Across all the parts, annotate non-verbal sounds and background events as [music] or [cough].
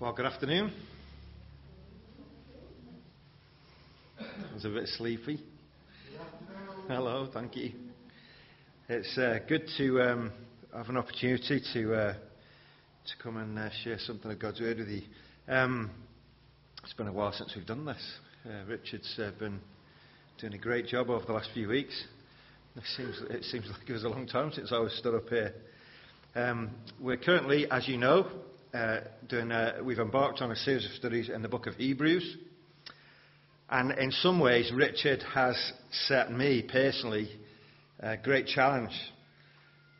Well, good afternoon. I was a bit sleepy. Hello, thank you. It's uh, good to um, have an opportunity to uh, to come and uh, share something of God's word with you. Um, it's been a while since we've done this. Uh, Richard's uh, been doing a great job over the last few weeks. It seems, it seems like it was a long time since I was stood up here. Um, we're currently, as you know, uh, doing a, we've embarked on a series of studies in the book of Hebrews. And in some ways, Richard has set me personally a great challenge.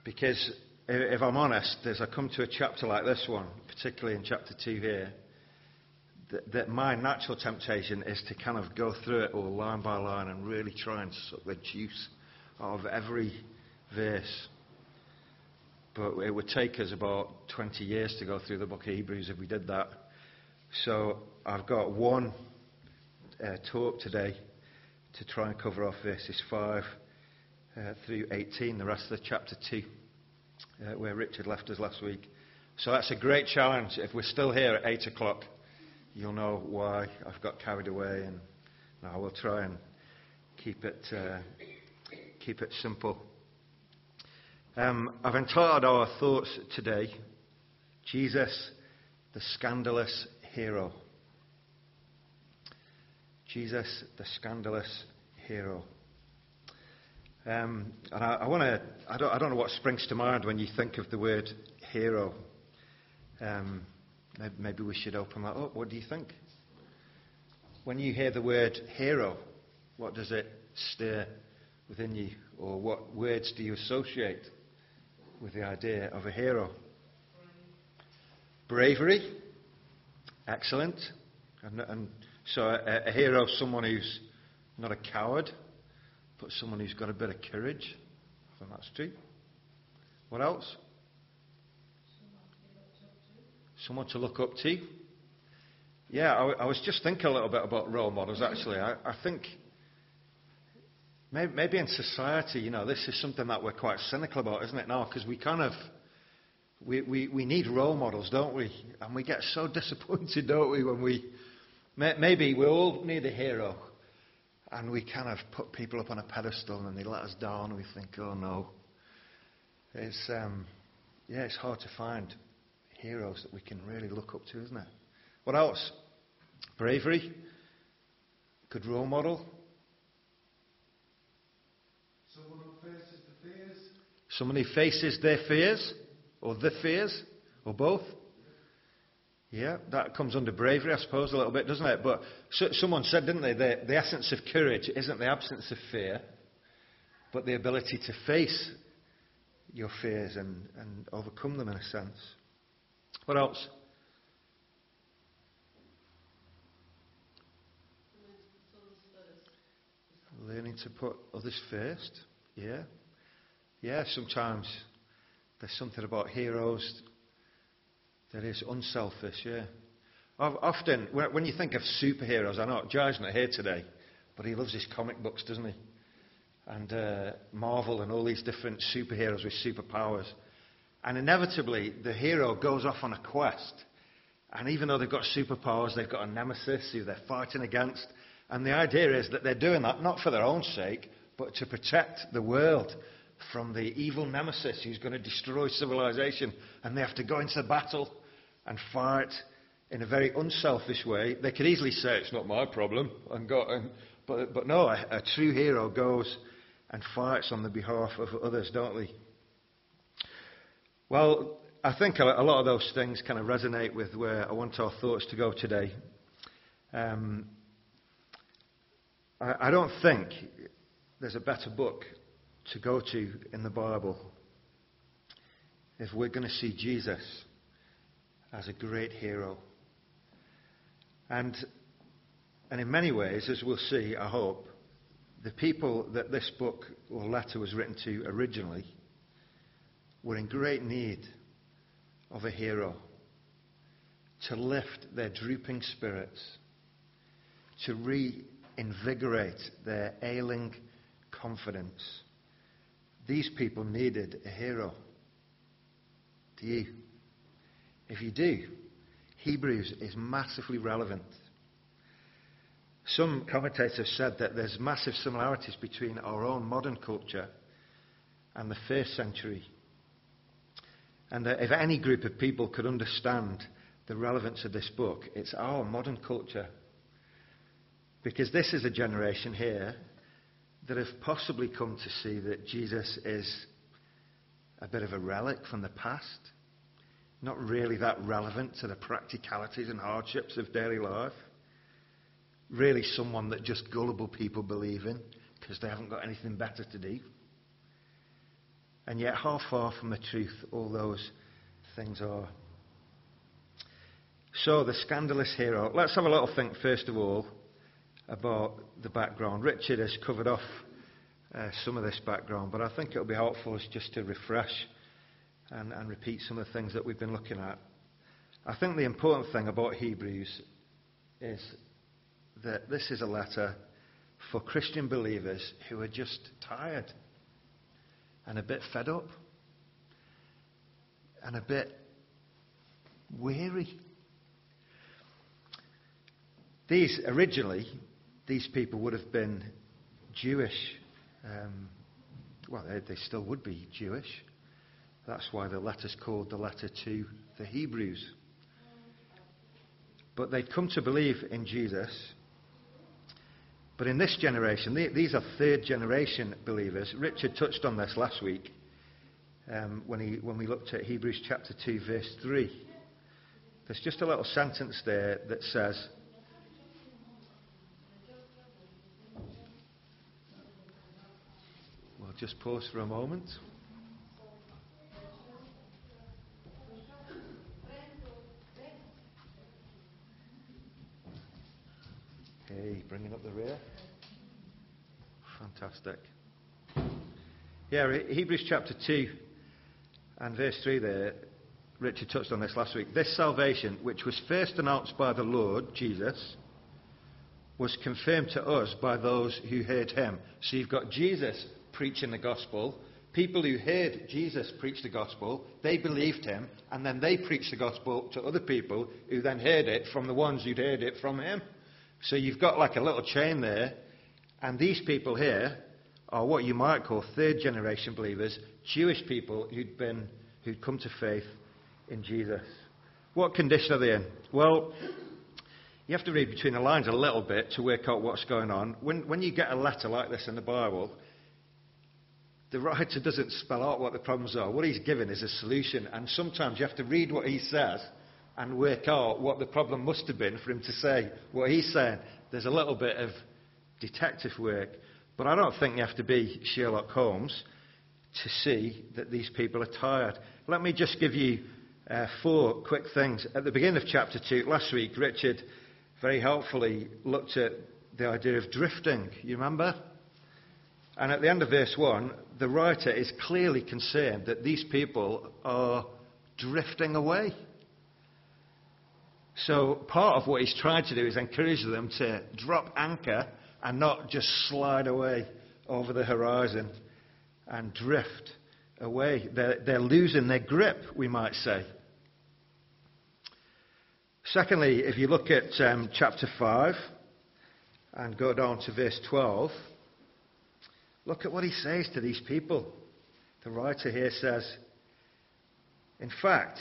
Because if I'm honest, as I come to a chapter like this one, particularly in chapter 2 here, that, that my natural temptation is to kind of go through it all line by line and really try and suck the juice out of every verse. But it would take us about 20 years to go through the book of Hebrews if we did that. So I've got one uh, talk today to try and cover off verses 5 uh, through 18, the rest of the chapter 2, uh, where Richard left us last week. So that's a great challenge. If we're still here at 8 o'clock, you'll know why I've got carried away, and I will try and keep it, uh, keep it simple. Um, I've entitled our thoughts today, Jesus, the Scandalous Hero. Jesus, the Scandalous Hero. Um, and I, I want to, I don't, I don't know what springs to mind when you think of the word hero. Um, maybe, maybe we should open that up. What do you think? When you hear the word hero, what does it stir within you? Or what words do you associate with the idea of a hero. Bravery, excellent. And, and so a, a hero is someone who's not a coward, but someone who's got a bit of courage. I think that's true. What else? Someone to look up to. Yeah, I, I was just thinking a little bit about role models, actually. I, I think Maybe, maybe in society, you know, this is something that we're quite cynical about, isn't it now? Because we kind of, we, we, we need role models, don't we? And we get so [laughs] disappointed, don't we, when we, maybe we all need a hero. And we kind of put people up on a pedestal and they let us down and we think, oh no. It's, um, yeah, it's hard to find heroes that we can really look up to, isn't it? What else? Bravery. Good role model. Somebody faces their fears, or the fears, or both. Yeah, that comes under bravery, I suppose, a little bit, doesn't it? But so, someone said, didn't they, the, the essence of courage isn't the absence of fear, but the ability to face your fears and, and overcome them in a sense. What else? Learning to put others first. Yeah. Yeah, sometimes there's something about heroes that is unselfish, yeah. Often, when you think of superheroes, I know Jai's not here today, but he loves his comic books, doesn't he? And uh, Marvel and all these different superheroes with superpowers. And inevitably, the hero goes off on a quest. And even though they've got superpowers, they've got a nemesis who they're fighting against. And the idea is that they're doing that not for their own sake, but to protect the world from the evil nemesis who's going to destroy civilization, and they have to go into battle and fight in a very unselfish way. They could easily say, It's not my problem, and go, and, but, but no, a, a true hero goes and fights on the behalf of others, don't they? Well, I think a lot of those things kind of resonate with where I want our thoughts to go today. Um, I, I don't think there's a better book to go to in the Bible if we're going to see Jesus as a great hero. And, and in many ways, as we'll see, I hope, the people that this book or letter was written to originally were in great need of a hero to lift their drooping spirits, to reinvigorate their ailing confidence these people needed a hero. Do you? If you do, Hebrews is massively relevant. Some commentators have said that there's massive similarities between our own modern culture and the first century. And that if any group of people could understand the relevance of this book, it's our modern culture. Because this is a generation here that have possibly come to see that Jesus is a bit of a relic from the past, not really that relevant to the practicalities and hardships of daily life. Really, someone that just gullible people believe in because they haven't got anything better to do. And yet, how far from the truth all those things are. So, the scandalous hero. Let's have a little think, first of all, about the background. Richard has covered off uh, some of this background, but I think it'll be helpful just to refresh and, and repeat some of the things that we've been looking at. I think the important thing about Hebrews is that this is a letter for Christian believers who are just tired and a bit fed up and a bit weary. These, originally, these people would have been Jewish. Um, well, they, they still would be Jewish. That's why the letter's called the letter to the Hebrews. But they'd come to believe in Jesus but in this generation, these are third generation believers. Richard touched on this last week um, when, he, when we looked at Hebrews chapter 2, verse 3. There's just a little sentence there that says, just pause for a moment. Hey, bringing up the rear. Fantastic. Yeah, Hebrews chapter 2 and verse 3 there, Richard touched on this last week. This salvation, which was first announced by the Lord, Jesus, was confirmed to us by those who heard him. So you've got Jesus preaching the gospel. People who heard Jesus preach the gospel, they believed him, and then they preached the gospel to other people who then heard it from the ones who'd heard it from him. So you've got like a little chain there, and these people here are what you might call third generation believers, Jewish people who'd been who'd come to faith in Jesus. What condition are they in? Well, you have to read between the lines a little bit to work out what's going on. When, when you get a letter like this in the Bible, the writer doesn't spell out what the problems are. What he's given is a solution, and sometimes you have to read what he says and work out what the problem must have been for him to say what he's saying. There's a little bit of detective work, but I don't think you have to be Sherlock Holmes to see that these people are tired. Let me just give you uh, four quick things. At the beginning of chapter 2, last week, Richard very helpfully looked at the idea of drifting. You remember? And at the end of verse 1, the writer is clearly concerned that these people are drifting away. So part of what he's trying to do is encourage them to drop anchor and not just slide away over the horizon and drift away. They're, they're losing their grip, we might say. Secondly, if you look at um, chapter 5 and go down to verse 12, look at what he says to these people. The writer here says, In fact,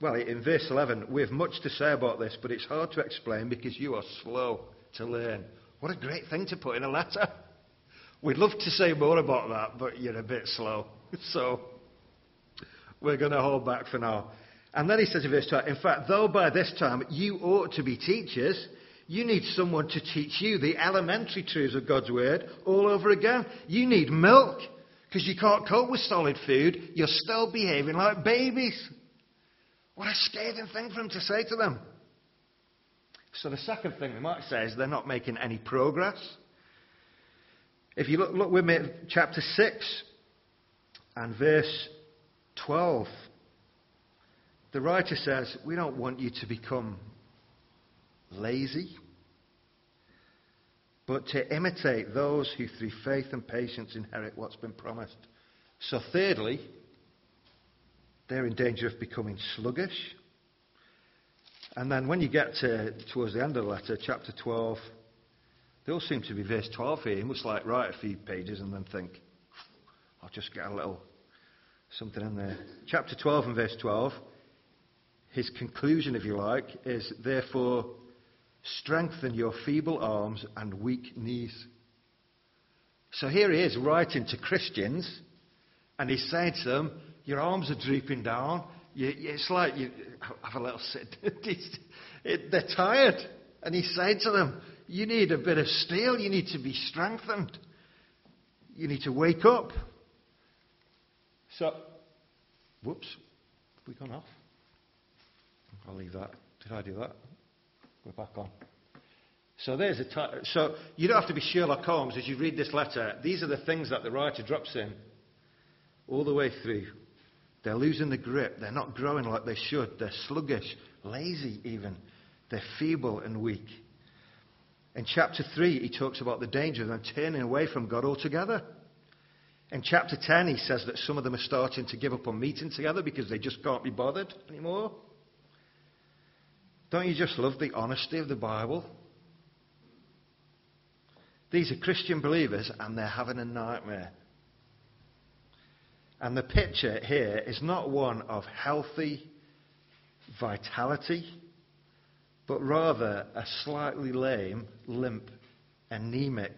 well, in verse 11, we have much to say about this, but it's hard to explain because you are slow to learn. What a great thing to put in a letter. We'd love to say more about that, but you're a bit slow. [laughs] So we're going to hold back for now. And then he says in verse 12, in fact, though by this time you ought to be teachers, you need someone to teach you the elementary truths of God's word all over again. You need milk because you can't cope with solid food. You're still behaving like babies. What a scathing thing for him to say to them. So the second thing we might say is they're not making any progress. If you look, look with me at chapter 6 and verse 12, the writer says, We don't want you to become lazy, but to imitate those who through faith and patience inherit what's been promised. So, thirdly, they're in danger of becoming sluggish. And then when you get to, towards the end of the letter, chapter 12, they all seem to be verse 12 here. You must like write a few pages and then think, I'll just get a little something in there. Chapter 12 and verse 12, his conclusion, if you like, is therefore strengthen your feeble arms and weak knees. So here he is writing to Christians, and he's saying to them, Your arms are drooping down. It's like you [laughs] have a little sit. [laughs] They're tired. And he's saying to them, You need a bit of steel. You need to be strengthened. You need to wake up. So, whoops, have we gone off? I'll leave that. Did I do that? We're back on. So there's a t- so you don't have to be Sherlock Holmes as you read this letter. These are the things that the writer drops in all the way through. They're losing the grip. They're not growing like they should. They're sluggish, lazy even. They're feeble and weak. In chapter 3, he talks about the danger of them turning away from God altogether. In chapter 10, he says that some of them are starting to give up on meeting together because they just can't be bothered anymore. Don't you just love the honesty of the Bible? These are Christian believers and they're having a nightmare. And the picture here is not one of healthy vitality, but rather a slightly lame, limp, anemic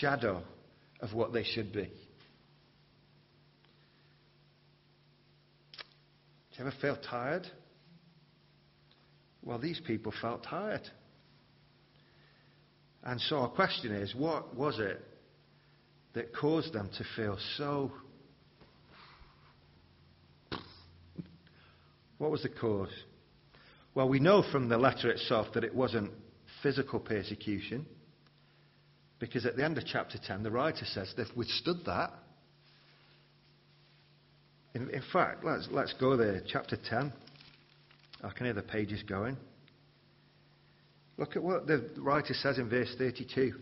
shadow of what they should be. Do you ever feel tired? Well, these people felt tired. And so our question is what was it that caused them to feel so. [laughs] what was the cause? Well, we know from the letter itself that it wasn't physical persecution, because at the end of chapter 10, the writer says they've withstood that. In, in fact, let's, let's go there, chapter 10. I can hear the pages going. Look at what the writer says in verse 32.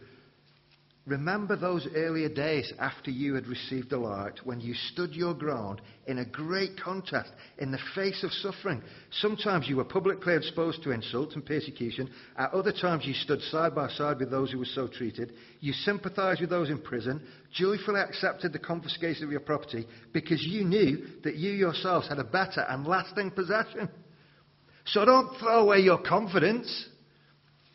Remember those earlier days after you had received the light when you stood your ground in a great contest in the face of suffering. Sometimes you were publicly exposed to insult and persecution. At other times you stood side by side with those who were so treated. You sympathized with those in prison, joyfully accepted the confiscation of your property because you knew that you yourselves had a better and lasting possession. So don't throw away your confidence.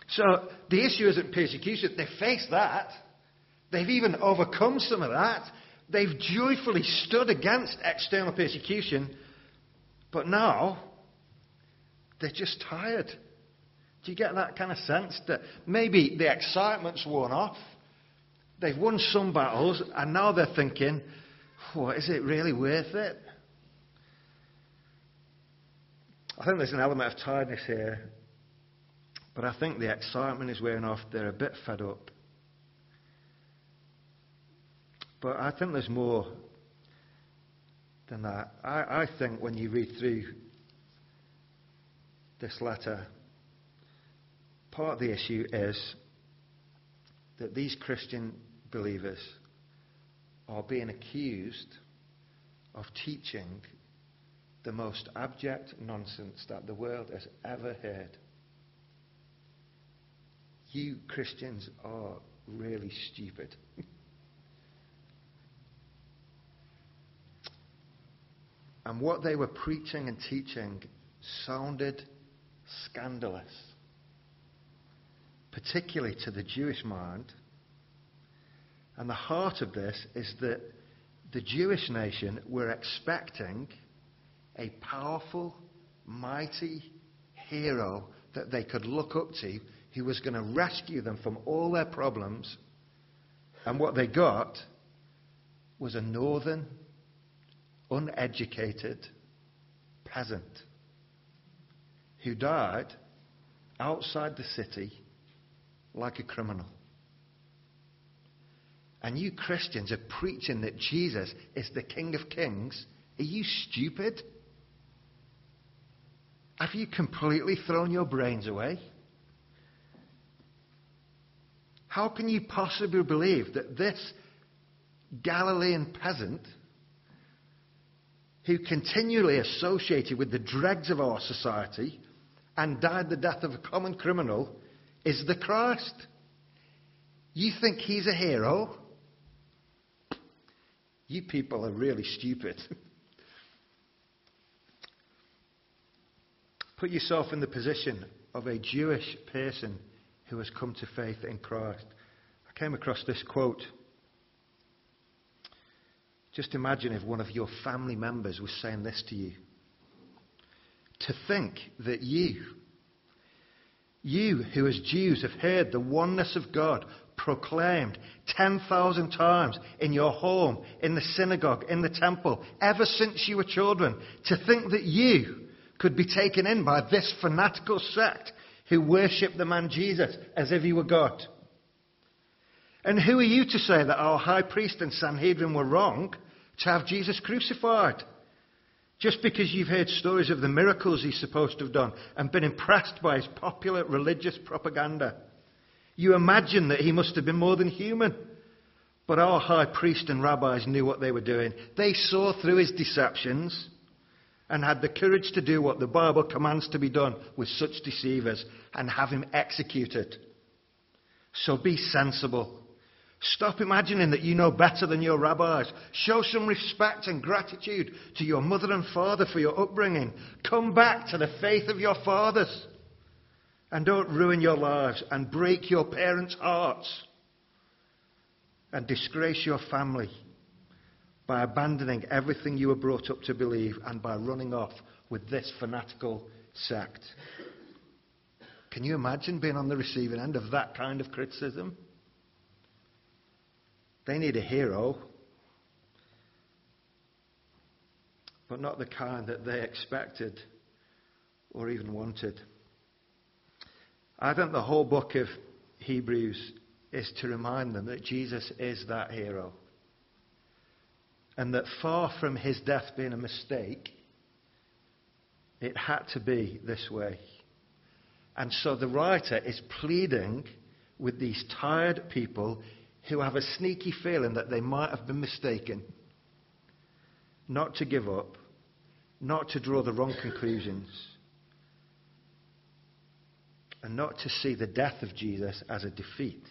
So the issue isn't persecution. They face that. They've even overcome some of that. They've joyfully stood against external persecution. But now, they're just tired. Do you get that kind of sense? That maybe the excitement's worn off. They've won some battles, and now they're thinking, oh, is it really worth it? I think there's an element of tiredness here, but I think the excitement is wearing off. They're a bit fed up. But I think there's more than that. I, I think when you read through this letter, part of the issue is that these Christian believers are being accused of teaching the most abject nonsense that the world has ever heard. You Christians are really stupid. [laughs] and what they were preaching and teaching sounded scandalous, particularly to the Jewish mind. And the heart of this is that the Jewish nation were expecting a powerful, mighty hero that they could look up to who was going to rescue them from all their problems. And what they got was a northern, uneducated peasant who died outside the city like a criminal. And you Christians are preaching that Jesus is the King of Kings. Are you stupid? Have you completely thrown your brains away? How can you possibly believe that this Galilean peasant, who continually associated with the dregs of our society and died the death of a common criminal is the Christ. You think he's a hero? You people are really stupid. [laughs] Put yourself in the position of a Jewish person who has come to faith in Christ. I came across this quote. Just imagine if one of your family members was saying this to you. To think that you, you who as Jews have heard the oneness of God proclaimed 10,000 times in your home, in the synagogue, in the temple, ever since you were children, to think that you could be taken in by this fanatical sect who worship the man Jesus as if he were God. And who are you to say that our high priest and Sanhedrin were wrong to have Jesus crucified? Just because you've heard stories of the miracles he's supposed to have done and been impressed by his popular religious propaganda. You imagine that he must have been more than human. But our high priest and rabbis knew what they were doing. They saw through his deceptions and had the courage to do what the Bible commands to be done with such deceivers and have him executed. So be sensible. Stop imagining that you know better than your rabbis. Show some respect and gratitude to your mother and father for your upbringing. Come back to the faith of your fathers. And don't ruin your lives and break your parents' hearts and disgrace your family by abandoning everything you were brought up to believe and by running off with this fanatical sect. Can you imagine being on the receiving end of that kind of criticism? They need a hero, but not the kind that they expected or even wanted. I think the whole book of Hebrews is to remind them that Jesus is that hero and that far from his death being a mistake, it had to be this way. And so the writer is pleading with these tired people who have a sneaky feeling that they might have been mistaken not to give up, not to draw the wrong conclusions, and not to see the death of Jesus as a defeat.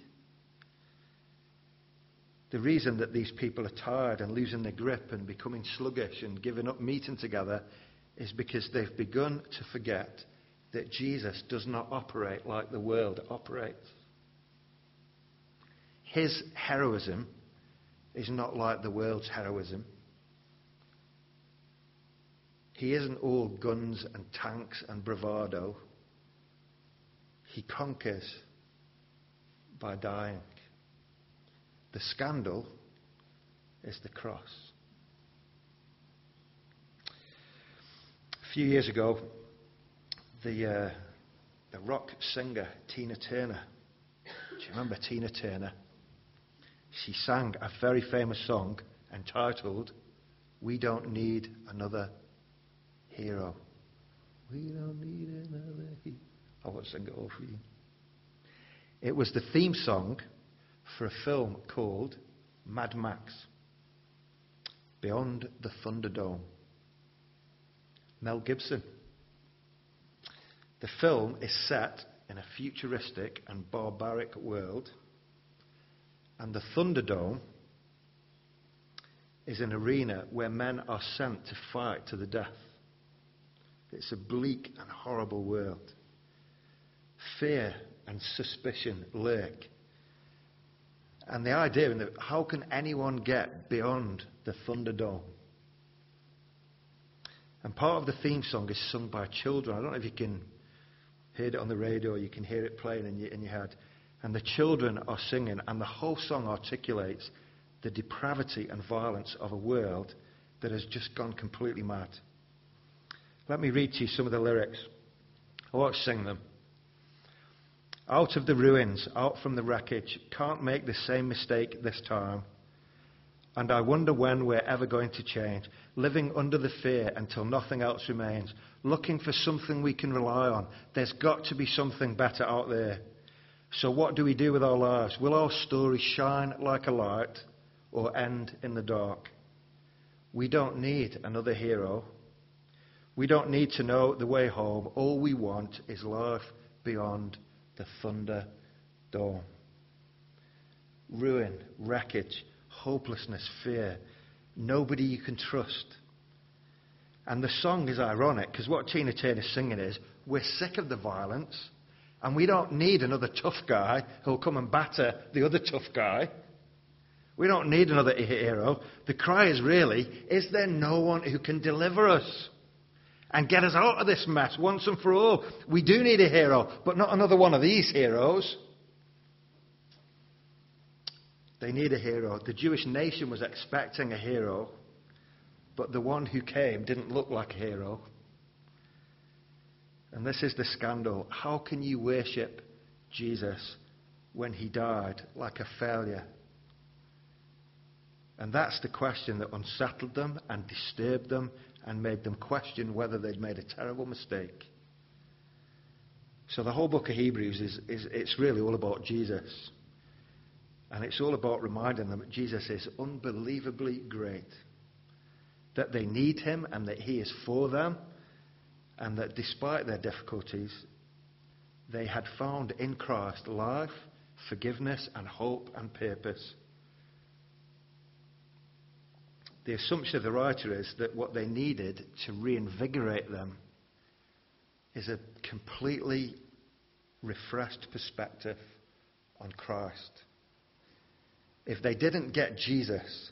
The reason that these people are tired and losing their grip and becoming sluggish and giving up meeting together is because they've begun to forget that Jesus does not operate like the world operates. His heroism is not like the world's heroism. He isn't all guns and tanks and bravado. He conquers by dying. The scandal is the cross. A few years ago, the, uh, the rock singer Tina Turner, do you remember Tina Turner? She sang a very famous song entitled, We Don't Need Another Hero. We don't need another hero. I won't sing it all for you. It was the theme song for a film called Mad Max Beyond the Thunderdome. Mel Gibson. The film is set in a futuristic and barbaric world, and the Thunderdome is an arena where men are sent to fight to the death. It's a bleak and horrible world. Fear and suspicion lurk and the idea in how can anyone get beyond the Thunderdome? And part of the theme song is sung by children. I don't know if you can hear it on the radio you can hear it playing in your, in your head. And the children are singing, and the whole song articulates the depravity and violence of a world that has just gone completely mad. Let me read to you some of the lyrics. I won't sing them. Out of the ruins, out from the wreckage. Can't make the same mistake this time. And I wonder when we're ever going to change. Living under the fear until nothing else remains. Looking for something we can rely on. There's got to be something better out there. So, what do we do with our lives? Will our story shine like a light or end in the dark? We don't need another hero. We don't need to know the way home. All we want is life beyond the thunder dawn. Ruin, wreckage, hopelessness, fear. Nobody you can trust. And the song is ironic because what Tina Turner's singing is, we're sick of the violence and we don't need another tough guy who'll come and batter the other tough guy. We don't need another hero. The cry is really, is there no one who can deliver us and get us out of this mess once and for all? We do need a hero, but not another one of these heroes. They need a hero. The Jewish nation was expecting a hero, but the one who came didn't look like a hero. And this is the scandal. How can you worship Jesus when he died like a failure? And that's the question that unsettled them and disturbed them and made them question whether they'd made a terrible mistake. So the whole book of Hebrews is, is it's really all about Jesus. And it's all about reminding them that Jesus is unbelievably great. That they need him and that he is for them. And that despite their difficulties, they had found in Christ life, forgiveness, and hope and purpose. The assumption of the writer is that what they needed to reinvigorate them is a completely refreshed perspective on Christ. If they didn't get Jesus,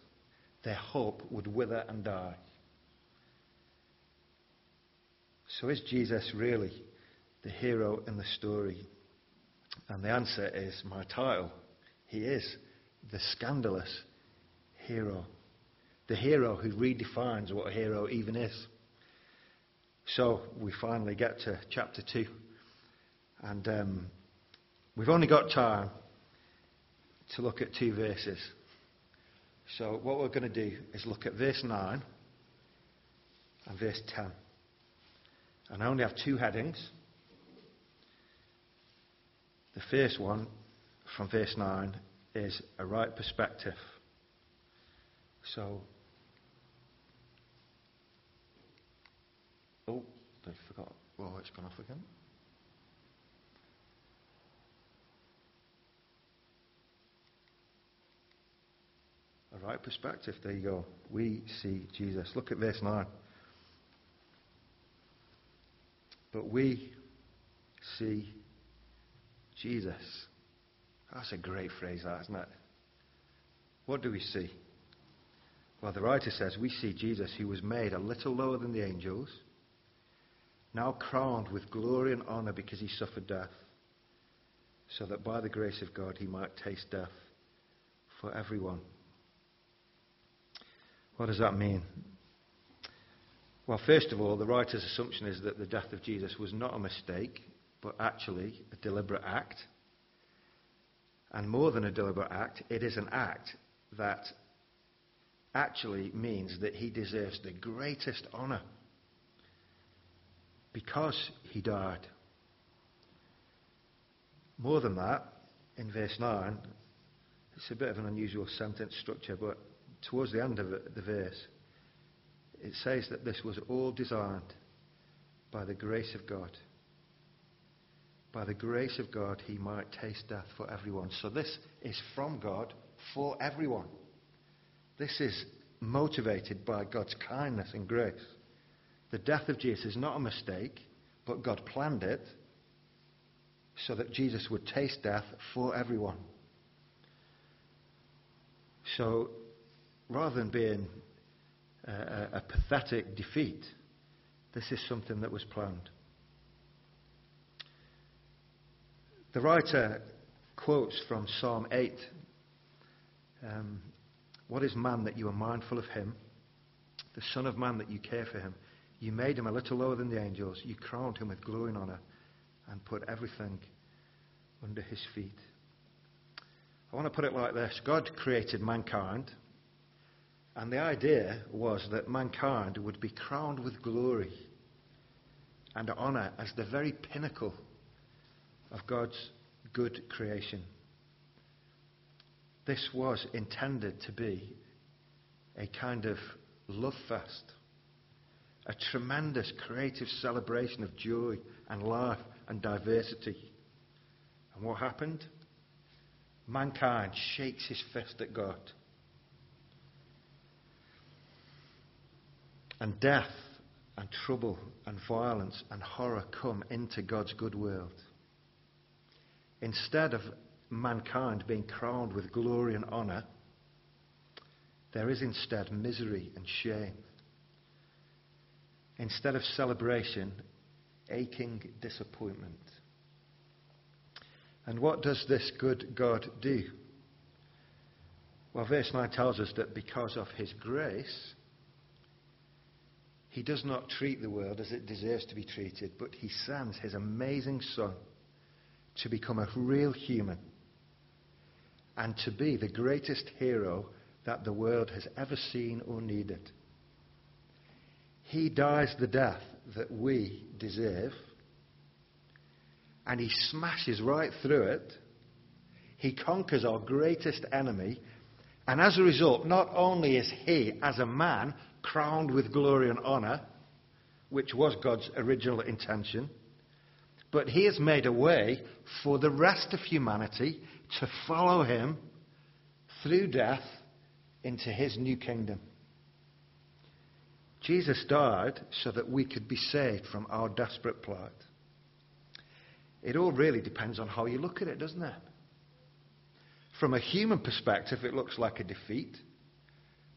their hope would wither and die. So, is Jesus really the hero in the story? And the answer is my title. He is the scandalous hero the hero who redefines what a hero even is. So we finally get to chapter 2. And um, we've only got time to look at two verses. So what we're going to do is look at verse 9 and verse 10. And I only have two headings. The first one from verse 9 is a right perspective. So Oh, I forgot. Oh, it's gone off again. A right perspective. There you go. We see Jesus. Look at verse 9. But we see Jesus. That's a great phrase, that, isn't it? What do we see? Well, the writer says, We see Jesus who was made a little lower than the angels now crowned with glory and honor because he suffered death, so that by the grace of God he might taste death for everyone. What does that mean? Well, first of all, the writer's assumption is that the death of Jesus was not a mistake, but actually a deliberate act. And more than a deliberate act, it is an act that actually means that he deserves the greatest honor because he died. More than that, in verse 9, it's a bit of an unusual sentence structure, but towards the end of the verse, it says that this was all designed by the grace of God. By the grace of God, he might taste death for everyone. So this is from God for everyone. This is motivated by God's kindness and grace. The death of Jesus is not a mistake, but God planned it so that Jesus would taste death for everyone. So rather than being a, a, pathetic defeat, this is something that was planned. The writer quotes from Psalm 8 um, What is man that you are mindful of him? The Son of Man that you care for him. You made him a little lower than the angels. You crowned him with glory and honor and put everything under his feet. I want to put it like this God created mankind, and the idea was that mankind would be crowned with glory and honor as the very pinnacle of God's good creation. This was intended to be a kind of love fest a tremendous creative celebration of joy and life and diversity. And what happened? Mankind shakes his fist at God. And death and trouble and violence and horror come into God's good world. Instead of mankind being crowned with glory and honour, there is instead misery and shame. Instead of celebration, aching disappointment. And what does this good God do? Well, verse 9 tells us that because of his grace, he does not treat the world as it deserves to be treated, but he sends his amazing Son to become a real human and to be the greatest hero that the world has ever seen or needed. He dies the death that we deserve, and he smashes right through it. He conquers our greatest enemy, and as a result, not only is he, as a man, crowned with glory and honor, which was God's original intention. But he has made a way for the rest of humanity to follow him through death into his new kingdom. Jesus died so that we could be saved from our desperate plight. It all really depends on how you look at it, doesn't it? From a human perspective, it looks like a defeat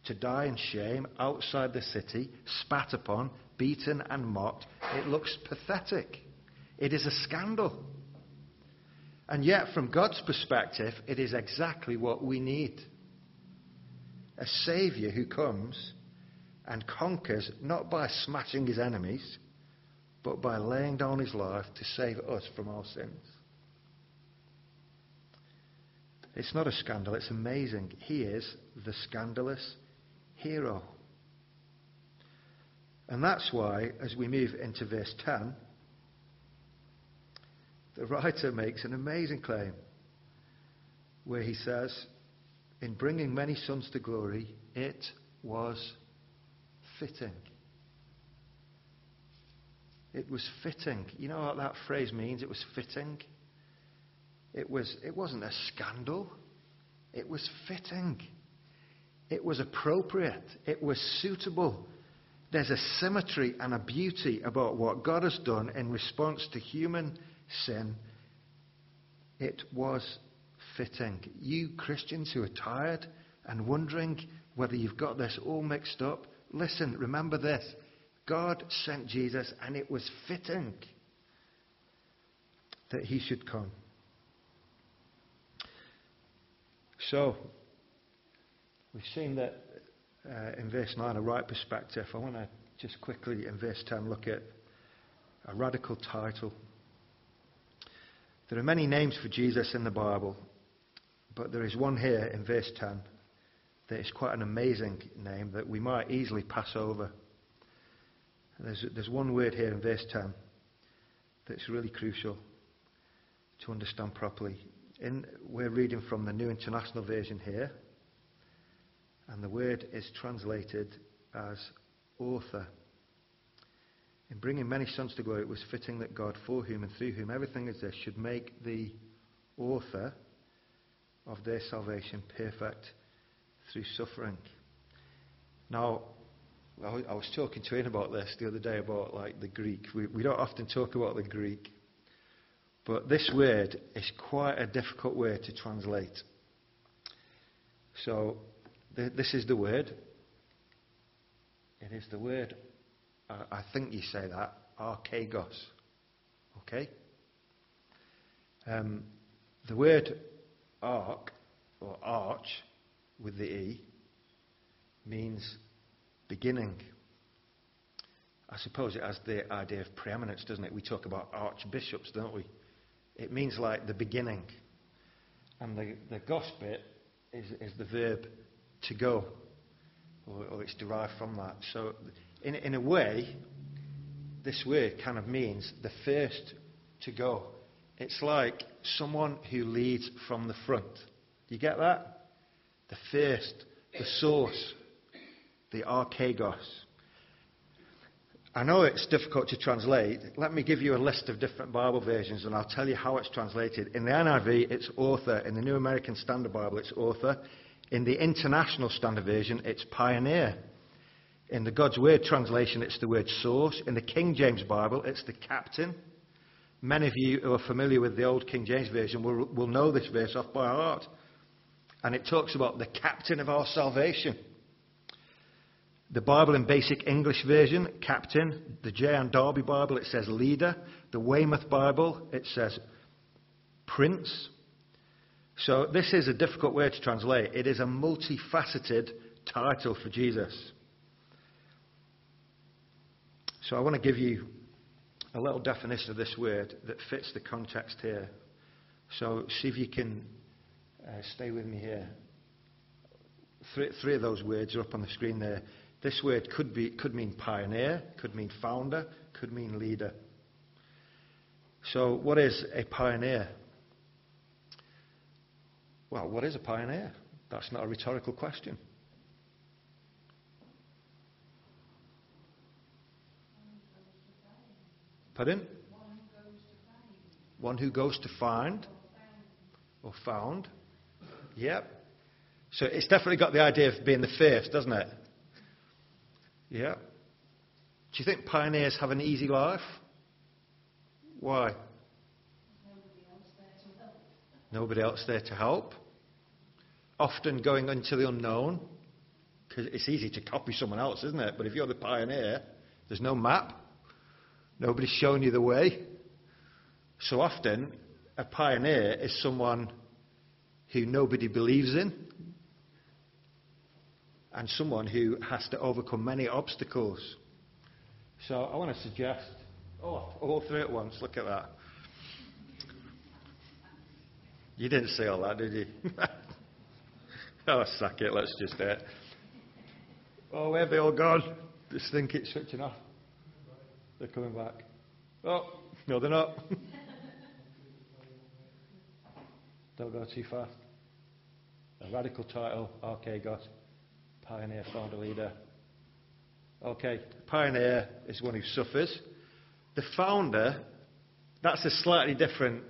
to die in shame outside the city, spat upon, beaten, and mocked. It looks pathetic. It is a scandal. And yet, from God's perspective, it is exactly what we need a Saviour who comes and conquers not by smashing his enemies, but by laying down his life to save us from our sins. It's not a scandal, it's amazing. He is the scandalous hero. And that's why, as we move into verse 10, the writer makes an amazing claim where he says, In bringing many sons to glory, it was fitting. It was fitting. You know what that phrase means? It was fitting. It, was, it wasn't a scandal, it was fitting. It was appropriate. It was suitable. There's a symmetry and a beauty about what God has done in response to human sin. It was fitting. You Christians who are tired and wondering whether you've got this all mixed up, listen, remember this. God sent Jesus, and it was fitting that he should come. So, We've seen that uh, in verse 9, a right perspective. I want to just quickly, in verse 10, look at a radical title. There are many names for Jesus in the Bible, but there is one here in verse 10 that is quite an amazing name that we might easily pass over. There's, there's one word here in verse 10 that's really crucial to understand properly. In, we're reading from the New International Version here. And the word is translated as author. In bringing many sons to glory, it was fitting that God, for whom and through whom everything exists, should make the author of their salvation perfect through suffering. Now, I was talking to Ian about this the other day about like the Greek. We, we don't often talk about the Greek, but this word is quite a difficult word to translate. So this is the word. It is the word. I think you say that. Archegos. Okay? Um, the word ark, or arch, with the E, means beginning. I suppose it has the idea of preeminence, doesn't it? We talk about archbishops, don't we? It means like the beginning. And the, the is, is the verb to go, or, or it's derived from that. So, in, in a way, this word kind of means the first to go. It's like someone who leads from the front. Do you get that? The first, the source, the archegos. I know it's difficult to translate. Let me give you a list of different Bible versions and I'll tell you how it's translated. In the NIV, it's author. In the New American Standard Bible, it's author. In the International Standard Version, it's pioneer. In the God's Word translation, it's the word source. In the King James Bible, it's the captain. Many of you who are familiar with the old King James Version will, will know this verse off by heart. And it talks about the captain of our salvation. The Bible in Basic English Version, captain. The J.N. Darby Bible, it says leader. The Weymouth Bible, it says prince. So this is a difficult word to translate. It is a multifaceted title for Jesus. So I want to give you a little definition of this word that fits the context here. So see if you can uh, stay with me here. Three, three of those words are up on the screen there. This word could, be, could mean pioneer, could mean founder, could mean leader. So, what is a pioneer? Well, what is a pioneer? That's not a rhetorical question. Pardon? One who goes to find or found. Yep. So it's definitely got the idea of being the first, doesn't it? Yeah. Do you think pioneers have an easy life? Why? Nobody else there to help. Often going into the unknown, because it's easy to copy someone else, isn't it? But if you're the pioneer, there's no map, nobody's shown you the way. So often, a pioneer is someone who nobody believes in, and someone who has to overcome many obstacles. So I want to suggest, oh, all three at once, look at that. You didn't say all that, did you? [laughs] oh, sack it, let's just do it. Oh, where have they all gone? Just think it's switching off. They're coming back. Oh, no, they're not. Don't go too fast. A radical title, okay, got Pioneer, founder, leader. Okay, pioneer is one who suffers. The founder, that's a slightly different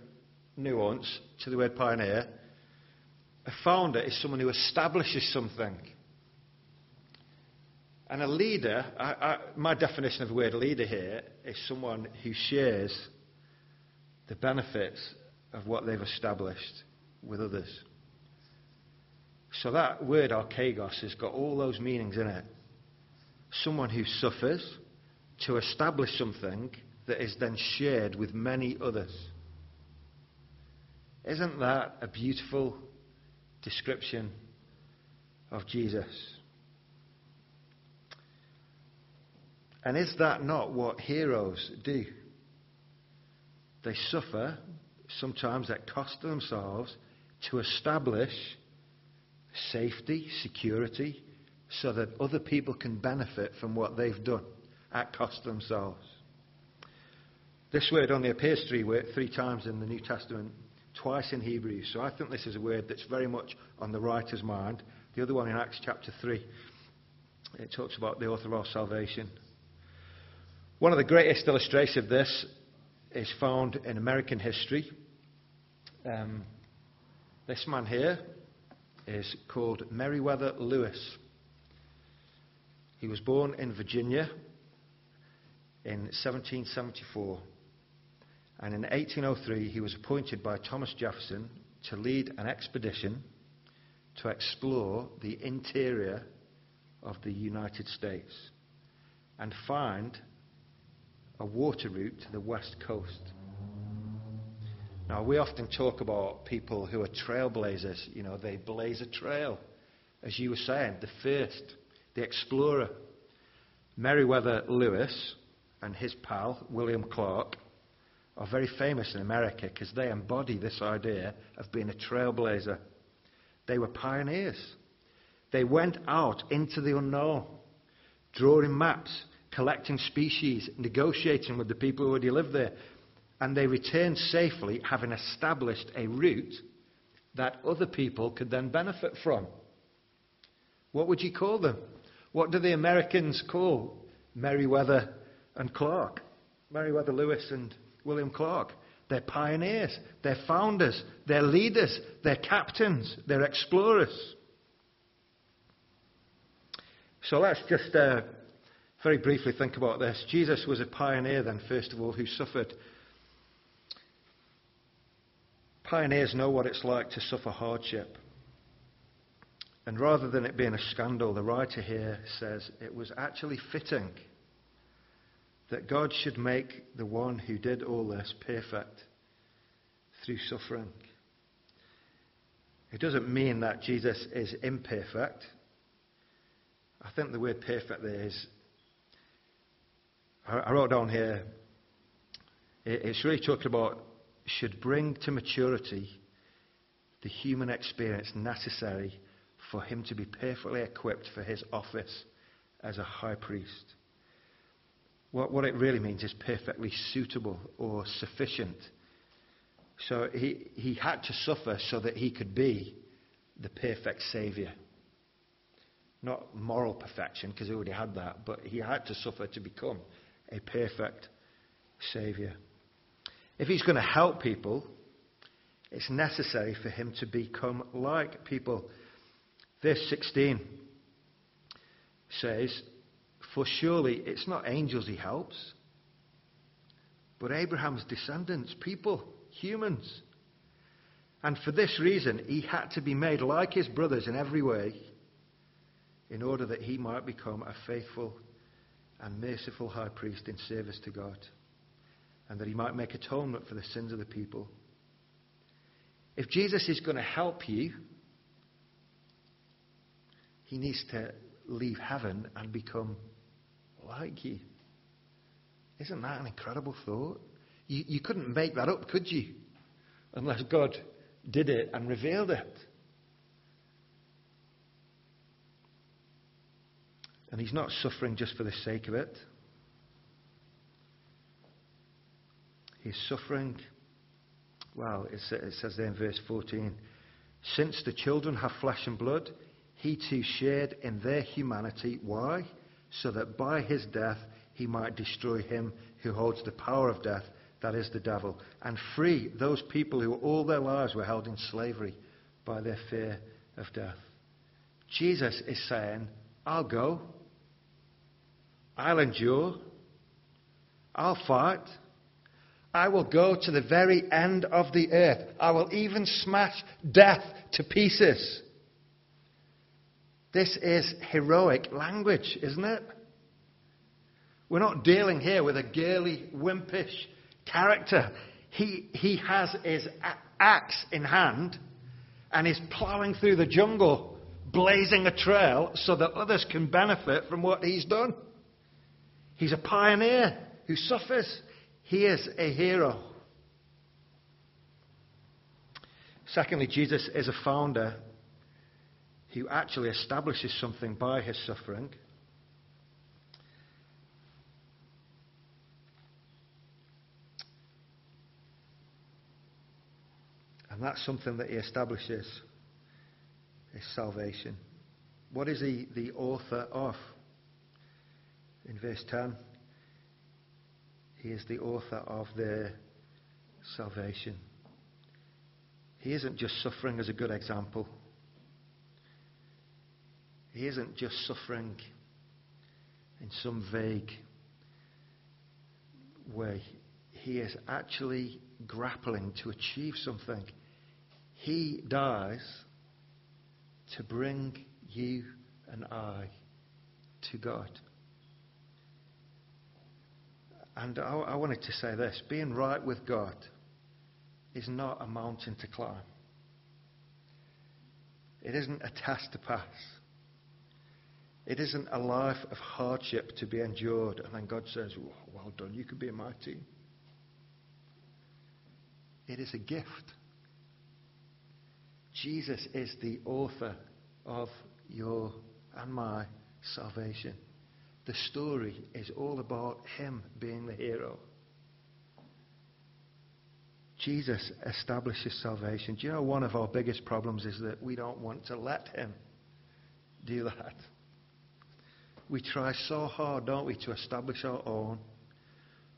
nuance to the word pioneer. A founder is someone who establishes something. And a leader, I, I, my definition of the word leader here is someone who shares the benefits of what they've established with others. So that word archegos has got all those meanings in it. Someone who suffers to establish something that is then shared with many others. Isn't that a beautiful description of Jesus? And is that not what heroes do? They suffer, sometimes at cost to themselves, to establish safety, security, so that other people can benefit from what they've done at cost themselves. This word only appears three, three times in the New Testament, twice in Hebrews. So I think this is a word that's very much on the writer's mind. The other one in Acts chapter 3, it talks about the author of salvation. One of the greatest illustrations of this is found in American history. Um, this man here is called Meriwether Lewis. He was born in Virginia in 1774. And in 1803, he was appointed by Thomas Jefferson to lead an expedition to explore the interior of the United States and find a water route to the west coast. Now, we often talk about people who are trailblazers. You know, they blaze a trail. As you were saying, the first, the explorer. Meriwether Lewis and his pal, William Clark, are very famous in America because they embody this idea of being a trailblazer. They were pioneers. They went out into the unknown, drawing maps, collecting species, negotiating with the people who already lived there, and they returned safely, having established a route that other people could then benefit from. What would you call them? What do the Americans call Meriwether and Clark, Meriwether Lewis and William Clark. They're pioneers, they're founders, they're leaders, they're captains, they're explorers. So let's just uh, very briefly think about this. Jesus was a pioneer, then, first of all, who suffered. Pioneers know what it's like to suffer hardship. And rather than it being a scandal, the writer here says it was actually fitting that God should make the one who did all this perfect through suffering. It doesn't mean that Jesus is imperfect. I think the word perfect there is, I wrote down here, it's really talking about should bring to maturity the human experience necessary for him to be perfectly equipped for his office as a high priest. What, what it really means is perfectly suitable or sufficient. So he, he had to suffer so that he could be the perfect Saviour. Not moral perfection, because he already had that, but he had to suffer to become a perfect Saviour. If he's going to help people, it's necessary for him to become like people. Verse 16 says, For surely it's not angels he helps, but Abraham's descendants, people, humans. And for this reason, he had to be made like his brothers in every way, in order that he might become a faithful and merciful high priest in service to God, and that he might make atonement for the sins of the people. If Jesus is going to help you, he needs to leave heaven and become like you. Isn't that an incredible thought? You, you couldn't make that up, could you? Unless God did it and revealed it. And he's not suffering just for the sake of it. He's suffering, well, it says there in verse 14, since the children have flesh and blood, he too shared in their humanity. Why? So that by his death he might destroy him who holds the power of death, that is the devil, and free those people who all their lives were held in slavery by their fear of death. Jesus is saying, I'll go. I'll endure. I'll fight. I will go to the very end of the earth. I will even smash death to pieces. This is heroic language, isn't it? We're not dealing here with a girly, wimpish character. He, he has his axe in hand and is ploughing through the jungle, blazing a trail so that others can benefit from what he's done. He's a pioneer who suffers. He is a hero. Secondly, Jesus is a founder who actually establishes something by his suffering. And that's something that he establishes is salvation. What is he the author of? In verse 10, he is the author of their salvation. He isn't just suffering as a good example. He isn't just suffering in some vague way. He is actually grappling to achieve something. He dies to bring you and I to God. And I, I wanted to say this being right with God is not a mountain to climb, it isn't a test to pass. It isn't a life of hardship to be endured, and then God says, Well done, you could be in my team. It is a gift. Jesus is the author of your and my salvation. The story is all about Him being the hero. Jesus establishes salvation. Do you know one of our biggest problems is that we don't want to let Him do that? We try so hard, don't we, to establish our own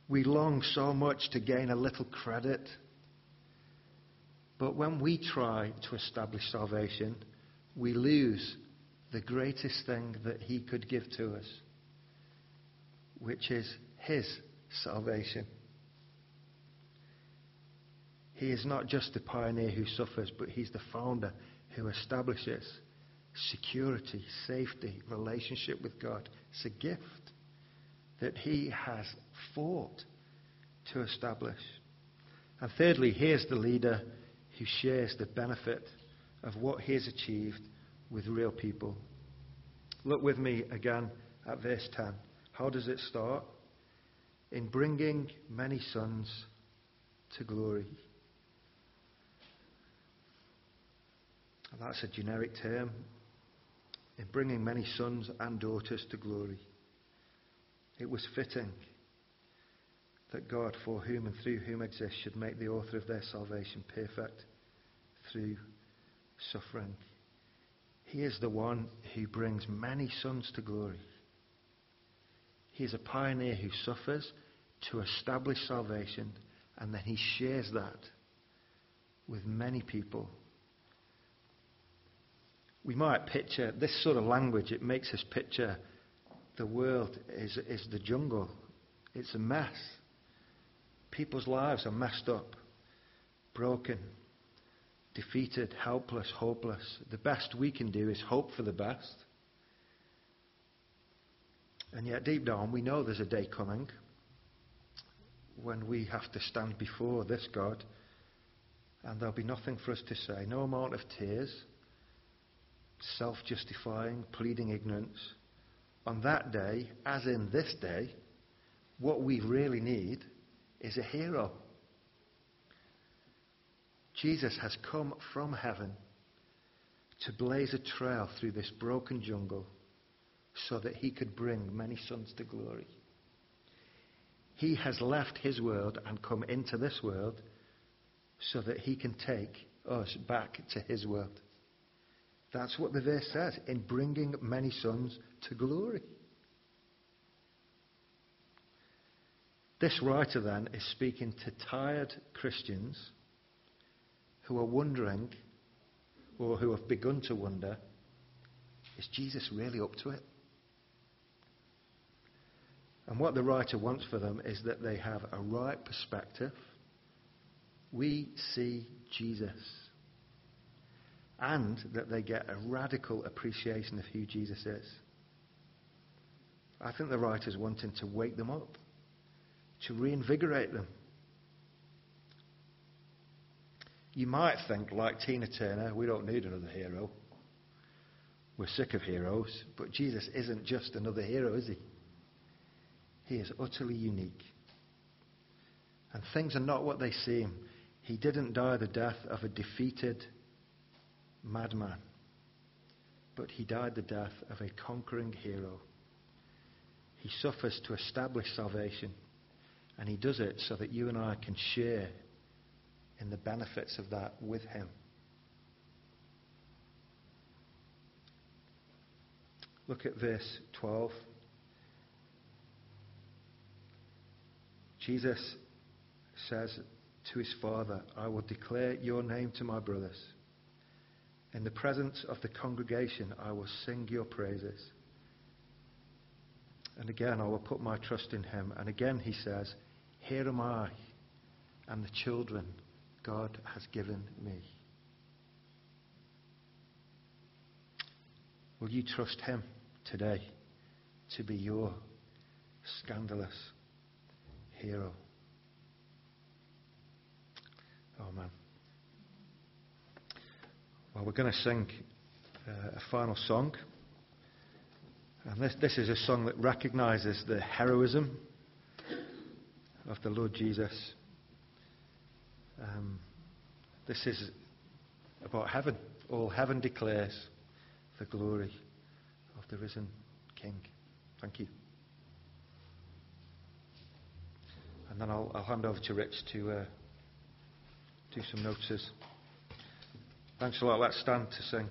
We long so much to gain a little credit. But when we try to establish salvation, we lose the greatest thing that He could give to us, which is His salvation. He is not just the pioneer who suffers, but He's the founder who establishes security, safety, relationship with God. It's a gift that He has fought to establish. And thirdly, here's the leader who shares the benefit of what he has achieved with real people. Look with me again at verse 10. How does it start? In bringing many sons to glory. That's a generic term. In bringing many sons and daughters to glory. It was fitting that God, for whom and through whom exists, should make the author of their salvation perfect through suffering. He is the one who brings many sons to glory. He is a pioneer who suffers to establish salvation, and then he shares that with many people. We might picture this sort of language, it makes us picture the world is, is the jungle. It's a mess. People's lives are messed up, broken, defeated, helpless, hopeless. The best we can do is hope for the best. And yet, deep down, we know there's a day coming when we have to stand before this God, and there'll be nothing for us to say. No amount of tears, self justifying, pleading ignorance. On that day, as in this day, what we really need is a hero. Jesus has come from heaven to blaze a trail through this broken jungle so that he could bring many sons to glory. He has left his world and come into this world so that he can take us back to his world. That's what the verse says in bringing many sons to glory. This writer then is speaking to tired Christians who are wondering, or who have begun to wonder, is Jesus really up to it? And what the writer wants for them is that they have a right perspective. We see Jesus. And that they get a radical appreciation of who Jesus is. I think the writer's wanting to wake them up to reinvigorate them. You might think, like Tina Turner, we don't need another hero. We're sick of heroes. But Jesus isn't just another hero, is he? He is utterly unique. And things are not what they seem. He didn't die the death of a defeated madman, but he died the death of a conquering hero. He suffers to establish salvation. And he does it so that you and I can share in the benefits of that with him. Look at verse 12. Jesus says to his Father, I will declare your name to my brothers. In the presence of the congregation, I will sing your praises. And again, I will put my trust in him. And again, he says, here am I and the children God has given me. Will you trust Him today to be your scandalous hero? Oh, man. Well, we're going to sing uh, a final song. And this, this is a song that recognizes the heroism of the Lord Jesus. Um, this is about heaven. All heaven declares the glory of the risen King. Thank you. And then I'll, I'll hand over to Rich to uh, do some notices. Thanks a lot. Let's stand to sing.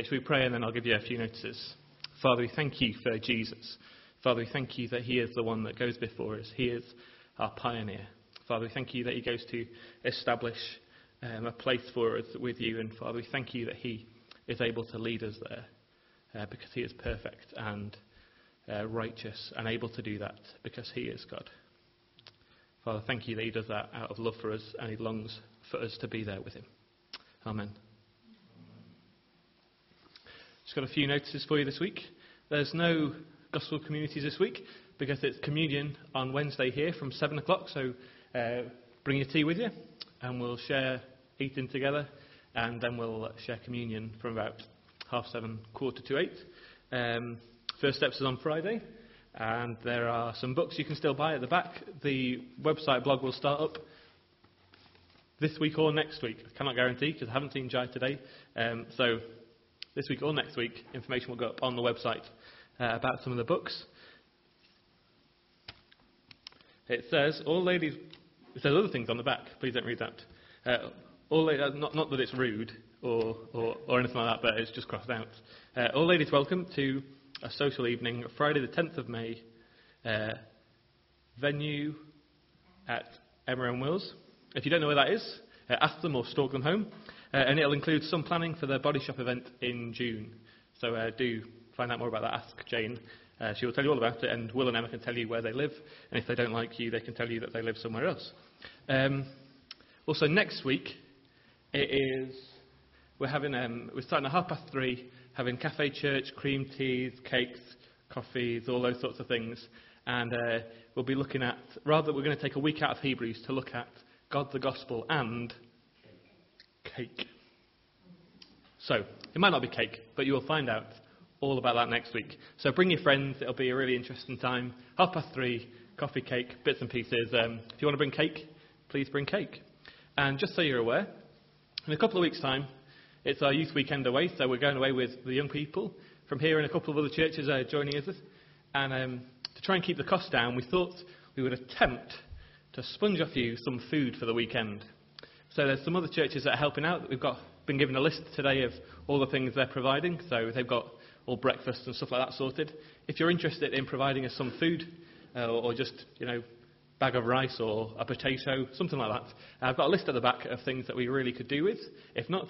Okay, so we pray and then I'll give you a few notices. Father, we thank you for Jesus. Father, we thank you that he is the one that goes before us. He is our pioneer. Father, we thank you that he goes to establish um, a place for us with you. And Father, we thank you that he is able to lead us there uh, because he is perfect and uh, righteous and able to do that because he is God. Father, thank you that he does that out of love for us and he longs for us to be there with him. Amen. Just got a few notices for you this week. There's no gospel communities this week because it's communion on Wednesday here from 7 o'clock. So uh, bring your tea with you and we'll share eating together and then we'll share communion from about half seven, quarter to eight. Um, first steps is on Friday and there are some books you can still buy at the back. The website blog will start up this week or next week. I cannot guarantee because I haven't seen Jai today. Um, so this week or next week, information will go up on the website uh, about some of the books. It says, all ladies, it says other things on the back. Please don't read that. Uh, all ladies, not, not, that it's rude or, or, or, anything like that, but it's just crossed out. Uh, all ladies, welcome to a social evening, Friday the 10th of May, uh, venue at Emma and Wills. If you don't know where that is, uh, ask them or stalk them home. Uh, and it'll include some planning for the body shop event in June. So uh, do find out more about that. Ask Jane. Uh, she will tell you all about it, and Will and Emma can tell you where they live. And if they don't like you, they can tell you that they live somewhere else. Um, also, next week, it is we're having um, we're starting at half past three, having cafe church, cream teas, cakes, coffees, all those sorts of things. And uh, we'll be looking at rather we're going to take a week out of Hebrews to look at God, the gospel, and cake. So, it might not be cake, but you will find out all about that next week. So bring your friends, it'll be a really interesting time. Half past three, coffee, cake, bits and pieces. Um, if you want to bring cake, please bring cake. And just so you're aware, in a couple of weeks' time, it's our youth weekend away, so we're going away with the young people from here and a couple of other churches are joining us. And um, to try and keep the cost down, we thought we would attempt to sponge off you some food for the weekend. So there's some other churches that are helping out. We've got been given a list today of all the things they're providing. So they've got all breakfast and stuff like that sorted. If you're interested in providing us some food, uh, or just you know, bag of rice or a potato, something like that, I've got a list at the back of things that we really could do with. If not,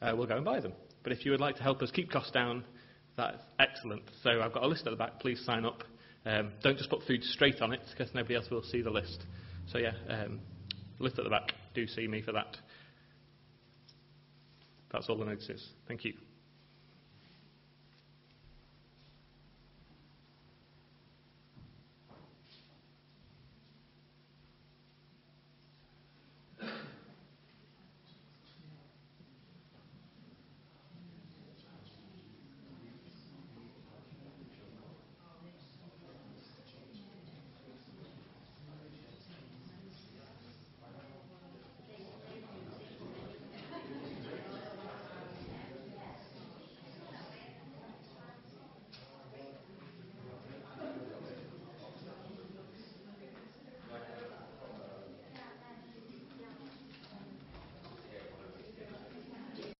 uh, we'll go and buy them. But if you would like to help us keep costs down, that's excellent. So I've got a list at the back. Please sign up. Um, don't just put food straight on it because nobody else will see the list. So yeah, um, list at the back. Do see me for that. That's all the notices. Thank you.